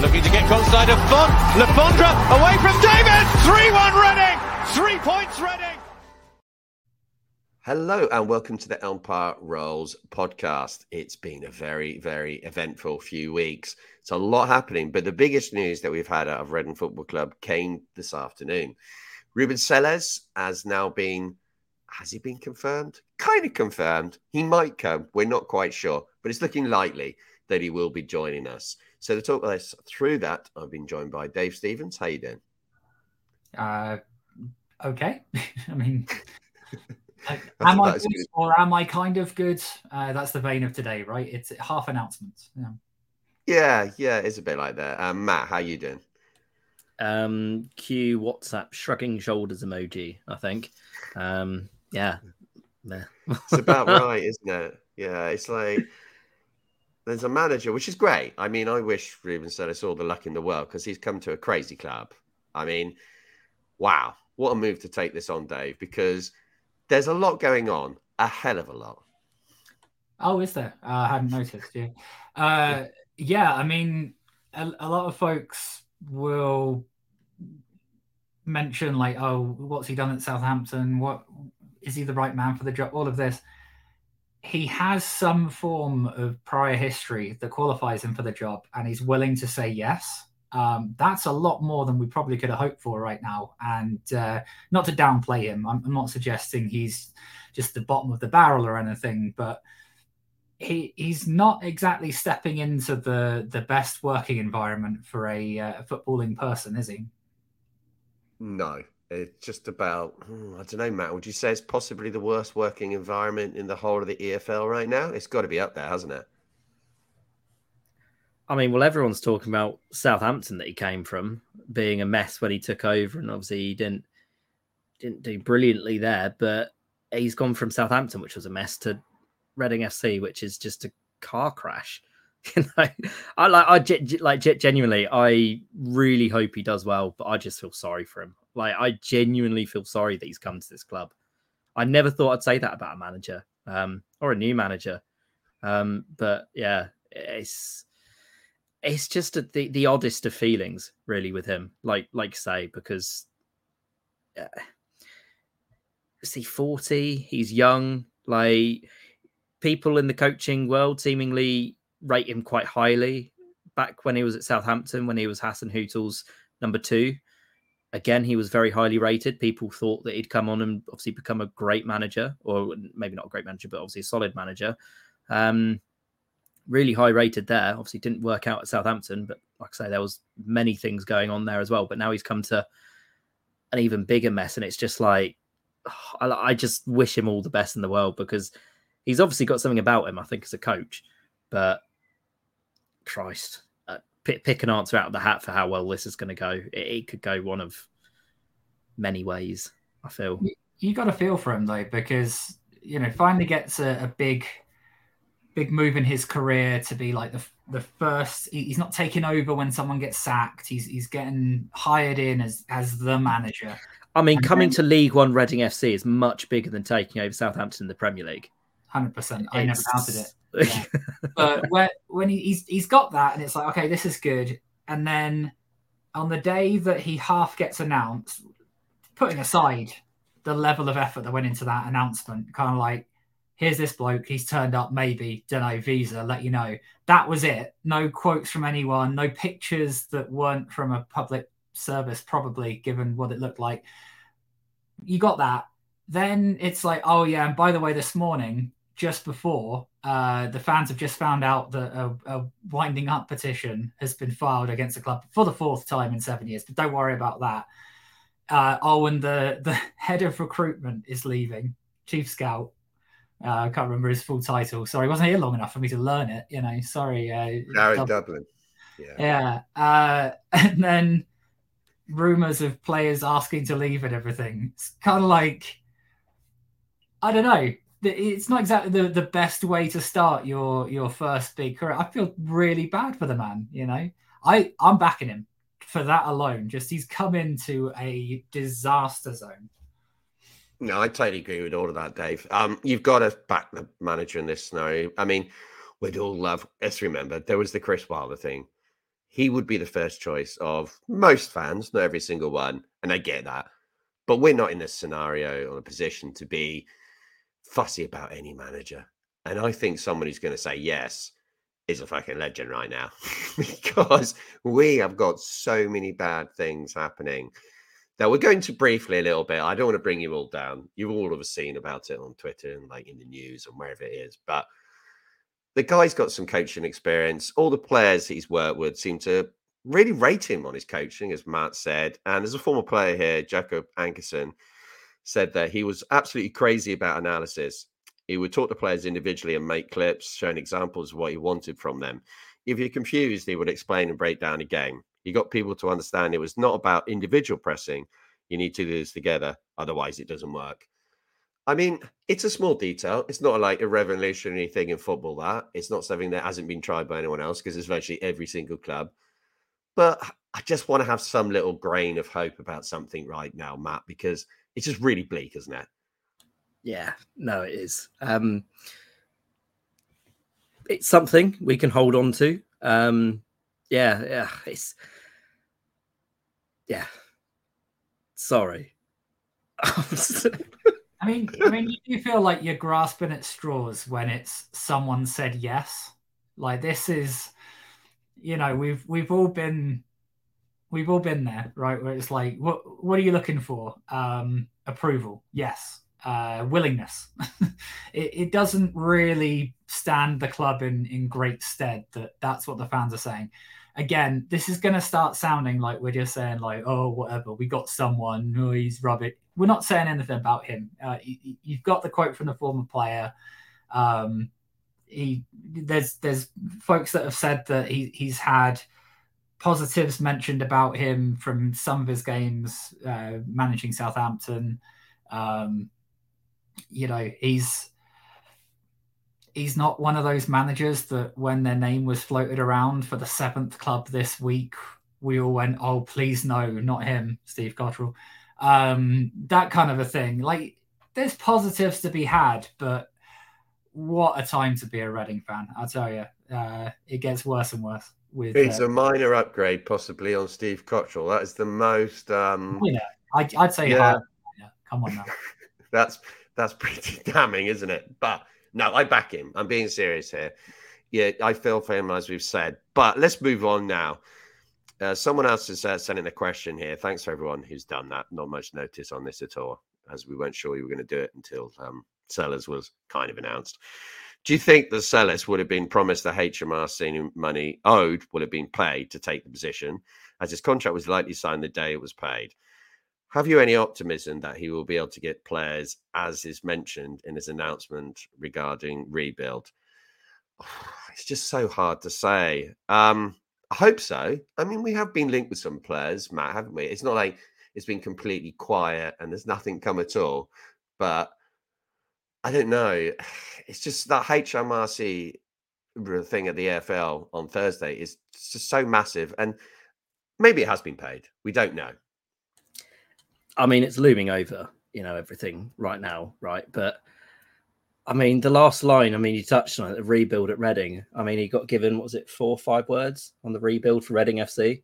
Looking to get onside of Font. Le Fondre away from David. 3-1 Reading. Three points Reading. Hello and welcome to the Empire Rolls podcast. It's been a very, very eventful few weeks. It's a lot happening, but the biggest news that we've had out of Reading Football Club came this afternoon. Ruben Selles has now been, has he been confirmed? Kind of confirmed. He might come. We're not quite sure, but it's looking likely that he will be joining us. So to talk us through that, I've been joined by Dave Stevens. How you doing? Uh, okay. I mean, am I good, good, or am I kind of good? Uh, that's the vein of today, right? It's half announcements. Yeah. Yeah, yeah, it's a bit like that. Um, Matt, how you doing? Um, Q WhatsApp shrugging shoulders emoji. I think. Um, yeah, it's about right, isn't it? Yeah, it's like there's a manager, which is great. I mean, I wish Ruben Selles all the luck in the world because he's come to a crazy club. I mean, wow, what a move to take this on, Dave, because there's a lot going on, a hell of a lot. Oh, is there? Uh, I hadn't noticed. Yeah, uh, yeah. I mean, a, a lot of folks will mention like, oh, what's he done at Southampton? What is he the right man for the job? All of this he has some form of prior history that qualifies him for the job, and he's willing to say yes. Um, that's a lot more than we probably could have hoped for right now. And uh, not to downplay him, I'm, I'm, not suggesting he's just the bottom of the barrel or anything, but he he's not exactly stepping into the the best working environment for a, uh, footballing person, is he? No, it's just about, hmm, I don't know, Matt. Would you say it's possibly the worst working environment in the whole of the EFL right now? It's got to be up there, hasn't it? I mean, well, everyone's talking about Southampton that he came from being a mess when he took over, and obviously he didn't didn't do brilliantly there. But he's gone from Southampton, which was a mess, to Reading FC, which is just a car crash. You know, I like, I like genuinely, I really hope he does well, but I just feel sorry for him. Like I genuinely feel sorry that he's come to this club. I never thought I'd say that about a manager um, or a new manager. Um, but yeah, it's it's just a, the the oddest of feelings, really, with him. Like like say because uh, is he forty? He's young. Like people in the coaching world seemingly rate him quite highly. Back when he was at Southampton, when he was Hasenhüttl's number two, again, he was very highly rated. People thought that he'd come on and obviously become a great manager, or maybe not a great manager, but obviously a solid manager. Um, really high rated there. Obviously, didn't work out at Southampton, but like I say, there was many things going on there as well. But now he's come to an even bigger mess, and it's just like I, I just wish him all the best in the world because he's obviously got something about him. I think as a coach, but Christ, pick, pick an answer out of the hat for how well this is going to go. It, it, could go one of many ways. I feel you, you got to feel for him though, because you know finally gets a, a, big, big move in his career to be like the the first. He's not taking over when someone gets sacked. He's he's getting hired in as as the manager. I mean, and coming then, to League One Reading FC is much bigger than taking over Southampton in the Premier League. Hundred percent. I never doubted it. Yeah. but when, when he, he's he's got that, and it's like, okay, this is good. And then on the day that he half gets announced, putting aside the level of effort that went into that announcement, kind of like, here's this bloke, he's turned up, maybe, don't know, visa, let you know. That was it. No quotes from anyone, no pictures that weren't from a public service, probably, given what it looked like. You got that. Then it's like, oh, yeah, and by the way, this morning, just before uh, the fans have just found out that a, a, winding up petition has been filed against the club for the fourth time in seven years. But don't worry about that. Uh, oh, and the the head of recruitment is leaving, chief scout. Uh, I can't remember his full title. Sorry, he wasn't here long enough for me to learn it. You know, sorry. Uh, Gary Dublin. Dublin. Yeah. Yeah. Uh, and then rumors of players asking to leave and everything. It's kind of like I don't know it's not exactly the, the best way to start your your first big career. I feel really bad for the man. You know, I I'm backing him for that alone. Just he's come into a disaster zone. No, I totally agree with all of that, Dave. Um, you've got to back the manager in this scenario. I mean, we'd all love. Let's remember there was the Chris Wilder thing. he would be the first choice of most fans, not every single one. And I get that. But we're not in this scenario or a position to be fussy about any manager. And I think someone who's going to say yes is a fucking legend right now because we have got so many bad things happening that we're going to briefly a little bit. I don't want to bring you all down. You all have seen about it on Twitter and like in the news and wherever it is. But the guy's got some coaching experience. All the players he's worked with seem to really rate him on his coaching, as Matt said. And as a former player here, Jakob Ankersen said that he was absolutely crazy about analysis. He would talk to players individually and make clips showing examples of what he wanted from them. If you're confused, he would explain and break down a game. He got people to understand it was not about individual pressing. You need to do this together, otherwise, it doesn't work. I mean, it's a small detail. It's not like a revolutionary thing in football. That it's not something that hasn't been tried by anyone else because it's virtually every single club. But I just want to have some little grain of hope about something right now, Matt, because it's just really bleak, isn't it? Yeah, no, it is. Um, it's something we can hold on to. Um, yeah, yeah, it's yeah. Sorry. I mean, I mean, you do feel like you're grasping at straws when it's someone said yes. Like this is, you know, we've we've all been, we've all been there, right? Where it's like, what what are you looking for? Um, approval, yes. Uh, willingness. it, it doesn't really stand the club in in great stead that that's what the fans are saying again, this is going to start sounding like we're just saying like, oh, whatever, we got someone, no, he's rubbish. We're not saying anything about him. Uh, you, have got the quote from the former player. Um, he there's there's folks that have said that he he's had positives mentioned about him from some of his games uh, managing Southampton. Um, you know, he's he's not one of those managers that when their name was floated around for the seventh club this week, we all went, "Oh, please no, not him, Steve Cotterill." Um, that kind of a thing. Like, there's positives to be had, but what a time to be a Reading fan! I tell you, uh, it gets worse and worse. With it's uh, a minor upgrade, possibly on Steve Cotterill. That is the most. Um, I, I'd say yeah. Come on now. that's that's pretty damning, isn't it? But no, I back him. I'm being serious here. Yeah, I feel for him, as we've said. But let's move on now. Uh, someone else is uh, sending a question here. Thanks for everyone who's done that. Not much notice on this at all, as we weren't sure you were going to do it until um, Sellés was kind of announced. Do you think the Sellés would have been promised the HMRC money owed would have been paid to take the position, as his contract was likely signed the day it was paid? Have you any optimism that he will be able to get players, as is mentioned in his announcement regarding rebuild? It's just so hard to say. Um, I hope so. I mean, we have been linked with some players, Matt, haven't we? It's not like it's been completely quiet and there's nothing come at all. But I don't know. It's just that HMRC thing at the EFL on Thursday is just so massive. And maybe it has been paid. We don't know. I mean, it's looming over, you know, everything right now, right? But I mean, the last line, I mean, you touched on it, the rebuild at Reading. I mean, he got given, what was it, four or five words on the rebuild for Reading FC.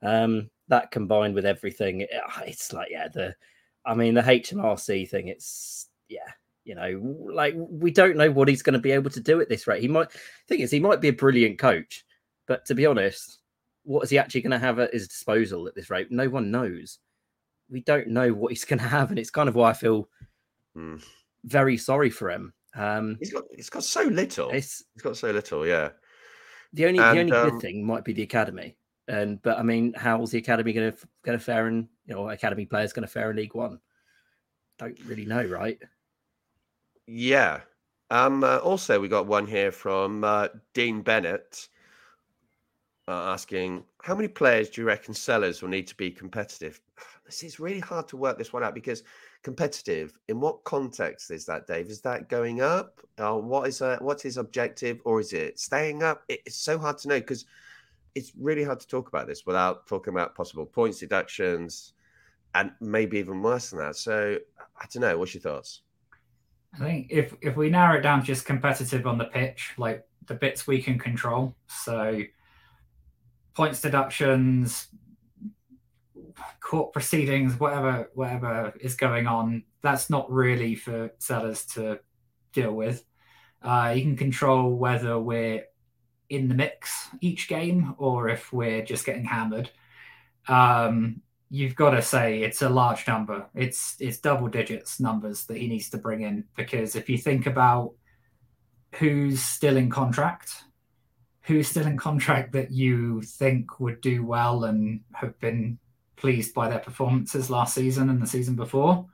Um, that combined with everything, ah, it's like, yeah, the, I mean, the HMRC thing, it's, yeah, you know, like we don't know what he's going to be able to do at this rate. He might, thing is, he might be a brilliant coach, but to be honest, what is he actually going to have at his disposal at this rate? No one knows we don't know what he's going to have, and it's kind of why I feel mm. very sorry for him. Um, he's got he's got so little. he's got so little. Yeah. The only and, the only um, good thing might be the academy, and but I mean, how's the academy going to going to fare in you know academy players going to fare in League One? Don't really know, right? Yeah. Um. Uh, also, we got one here from uh, Dean Bennett uh, asking, "How many players do you reckon Sellés will need to be competitive?" This is really hard to work this one out because competitive. In what context is that, Dave? Is that going up? Uh, what is uh, what's his objective, or is it staying up? It's so hard to know because it's really hard to talk about this without talking about possible points deductions and maybe even worse than that. So I don't know. What's your thoughts? I think if if we narrow it down to just competitive on the pitch, like the bits we can control, so points deductions, court proceedings, whatever whatever is going on, that's not really for Sellés to deal with. Uh, you can control whether we're in the mix each game or if we're just getting hammered. Um, you've got to say it's a large number. It's it's double digits numbers that he needs to bring in because if you think about who's still in contract, who's still in contract that you think would do well and have been pleased by their performances last season and the season before.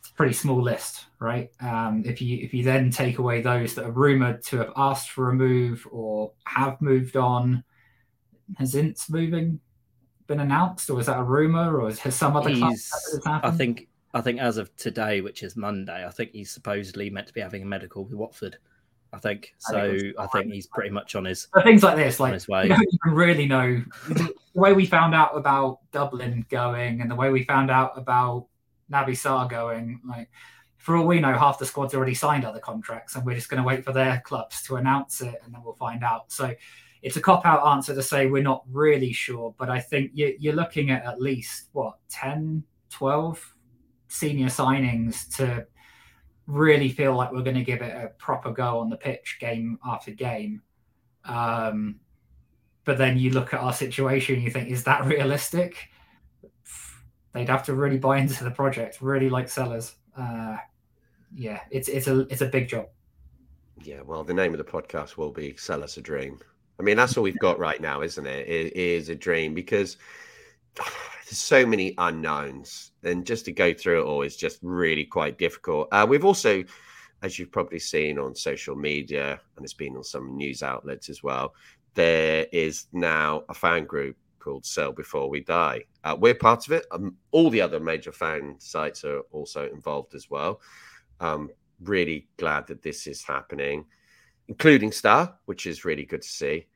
It's a pretty small list, right? Um, if you if you then take away those that are rumored to have asked for a move or have moved on, has Ince moving been announced, or is that a rumor, or has some other club I think I think as of today, which is Monday, I think he's supposedly meant to be having a medical with Watford. I think so. I think, I think he's pretty much on his things like this. Like his way. you don't even really know the way we found out about Dublin going, and the way we found out about Naby Sarr going. Like for all we know, half the squad's already signed other contracts, and we're just going to wait for their clubs to announce it, and then we'll find out. So it's a cop out answer to say we're not really sure, but I think you're looking at at least what 10, 12 senior signings to really feel like we're going to give it a proper go on the pitch game after game. Um, but then you look at our situation, and you think, is that realistic? They'd have to really buy into the project, really like Sellés. Uh, yeah, it's it's a it's a big job. Yeah, well, the name of the podcast will be "Sell Us a Dream." I mean, that's all we've got right now, isn't it? It is a dream because there's so many unknowns, and just to go through it all is just really quite difficult. Uh, we've also, as you've probably seen on social media, and it's been on some news outlets as well, there is now a fan group called Sell Before We Die. Uh, we're part of it. Um, all the other major fan sites are also involved as well. Um, really glad that this is happening, including Star, which is really good to see.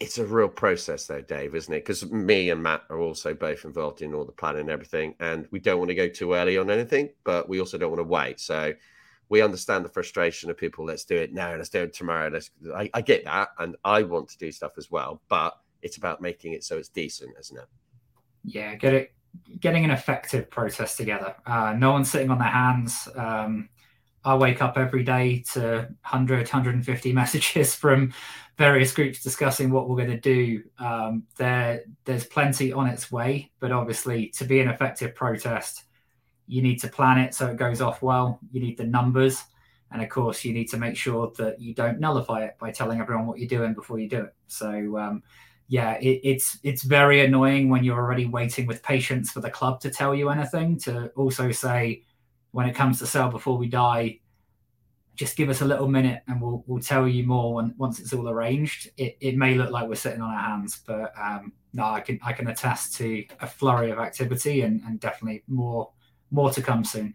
It's a real process though dave isn't it? Because me and matt are also both involved in all the planning and everything and we don't want to go too early on anything but we also don't want to wait. So we understand the frustration of people let's do it now let's do it tomorrow let's I, I get that and i want to do stuff as well but it's about making it so it's decent isn't it? Yeah get it getting an effective process together. Uh, no one's sitting on their hands um, I wake up every day to 100, 150 messages from various groups discussing what we're going to do. Um, there, there's plenty on its way, but obviously, to be an effective protest, you need to plan it so it goes off well. You need the numbers, and of course, you need to make sure that you don't nullify it by telling everyone what you're doing before you do it. So, um, yeah, it, it's it's very annoying when you're already waiting with patience for the club to tell you anything. To also say, when it comes to sell before we die, just give us a little minute and we'll we'll tell you more when, once it's all arranged. It, it may look like we're sitting on our hands, but um, no, I can I can attest to a flurry of activity and, and definitely more more to come soon.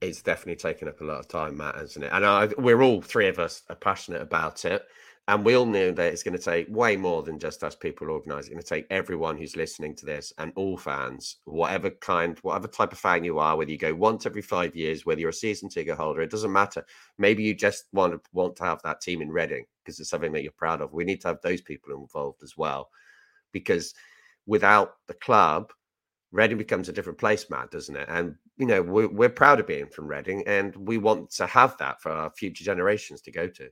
It's definitely taken up a lot of time, Matt, hasn't it? And I, we're all three of us are passionate about it. And we all knew that it's going to take way more than just us people organizing. It's going to take everyone who's listening to this and all fans, whatever kind, whatever type of fan you are, whether you go once every five years, whether you're a season ticket holder, it doesn't matter. Maybe you just want to want to have that team in Reading because it's something that you're proud of. We need to have those people involved as well, because without the club, Reading becomes a different place, Matt, doesn't it? And you know we're, we're proud of being from Reading, and we want to have that for our future generations to go to.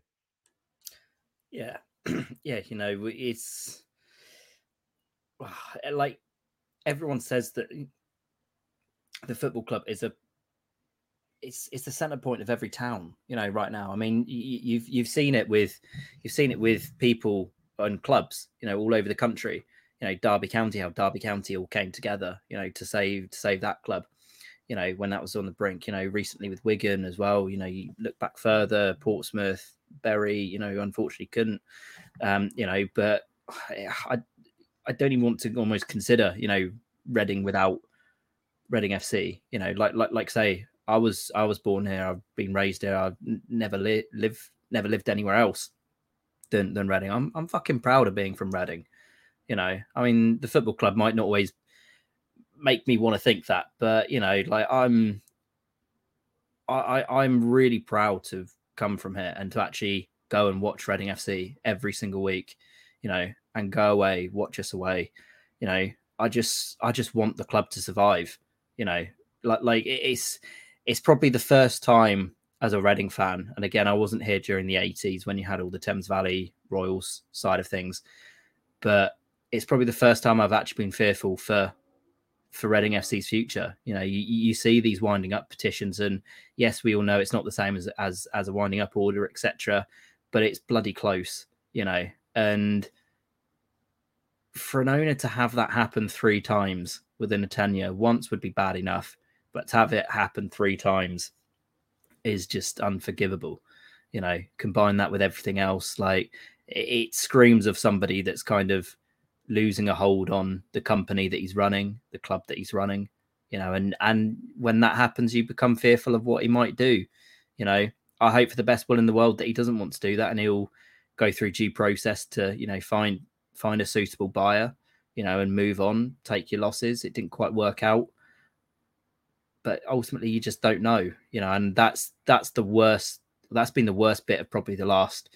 Yeah, yeah, you know, it's ah, eh, like everyone says that the football club is a it's it's the center point of every town you know right now. I mean you've you've seen it with you've seen it with people and clubs you know all over the country. You know derby county how derby county all came together you know to save to save that club you know when that was on the brink. You know recently with wigan as well you know you look back further portsmouth Bury, you know, unfortunately couldn't. Um, you know, but I I don't even want to almost consider, you know, Reading without Reading FC. You know, like like like say, I was I was born here, I've been raised here, I've never li- never lived anywhere else than than Reading. I'm I'm fucking proud of being from Reading. You know, I mean, the football club might not always make me want to think that, but you know, like I'm I, I I'm really proud to come from here and to actually go and watch Reading FC every single week, you know, and go away, watch us away. You know, I just I just want the club to survive. You know, like like it's it's probably the first time as a Reading fan, and again, I wasn't here during the 80s when you had all the Thames Valley Royals side of things, but it's probably the first time I've actually been fearful for for Reading FC's future. You know, you, you see these winding up petitions, and yes, we all know it's not the same as as as a winding up order, etc. But it's bloody close, you know. And for an owner to have that happen three times within a tenure, once would be bad enough, but to have it happen three times is just unforgivable. You know, combine that with everything else, like it, it screams of somebody that's kind of losing a hold on the company that he's running, the club that he's running, you know, and and when that happens, you become fearful of what he might do. You know, I hope for the best will in the world that he doesn't want to do that and he'll go through due process to, you know, find find a suitable buyer, you know, and move on, take your losses. It didn't quite work out. But ultimately you just don't know, you know, and that's that's the worst that's been the worst bit of probably the last,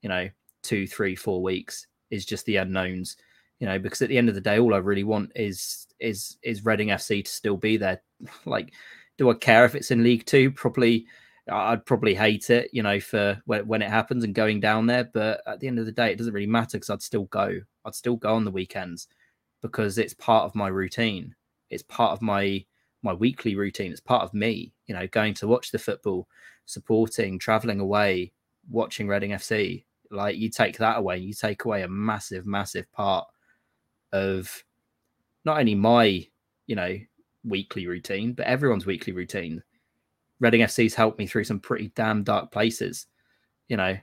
you know, two, three, four weeks is just the unknowns you know, because at the end of the day, all I really want is is is Reading FC to still be there. Like, do I care if it's in League Two? Probably, I'd probably hate it, you know, for when, when it happens and going down there. But at the end of the day, it doesn't really matter because I'd still go. I'd still go on the weekends because it's part of my routine. It's part of my my weekly routine. It's part of me, you know, going to watch the football, supporting, traveling away, watching Reading FC. Like you take that away, you take away a massive, massive part of not only my, you know, weekly routine, but everyone's weekly routine. Reading FC's helped me through some pretty damn dark places, you know,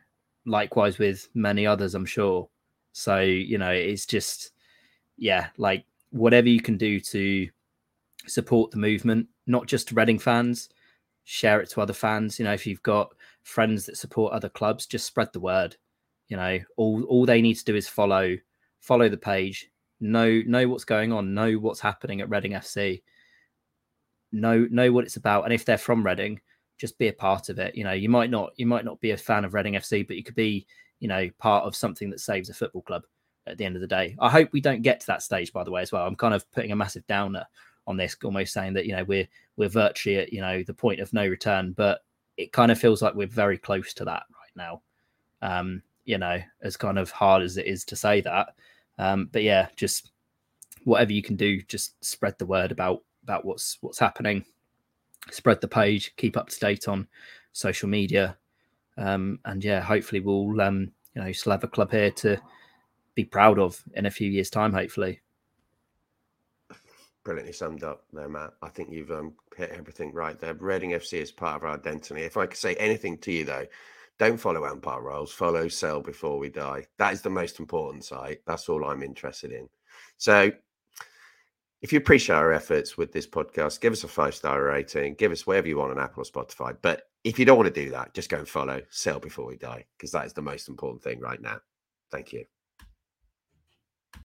likewise with many others, I'm sure. So, you know, it's just, yeah, like whatever you can do to support the movement, not just Reading fans, share it to other fans. You know, if you've got friends that support other clubs, just spread the word. You know, all all they need to do is follow follow the page, know know what's going on, know what's happening at Reading FC, know know what it's about, and if they're from Reading, just be a part of it. You know, you might not you might not be a fan of Reading FC, but you could be you know part of something that saves a football club at the end of the day. I hope we don't get to that stage, by the way, as well. I'm kind of putting a massive downer on this, almost saying that you know we're we're virtually at you know the point of no return, but it kind of feels like we're very close to that right now. Um, you know, as kind of hard as it is to say that, um, but yeah, just whatever you can do, just spread the word about about what's what's happening. Spread the page, keep up to date on social media, um, and yeah, hopefully we'll um, you know still have a club here to be proud of in a few years' time. Hopefully. Brilliantly summed up there, Matt. I think you've um, hit everything right there. Reading FC is part of our identity. If I could say anything to you though, don't follow Empire Rolls. Follow Sell Before We Die. That is the most important site. That's all I'm interested in. So, if you appreciate our efforts with this podcast, give us a five star rating. Give us wherever you want on Apple or Spotify. But if you don't want to do that, just go and follow Sell Before We Die because that is the most important thing right now. Thank you.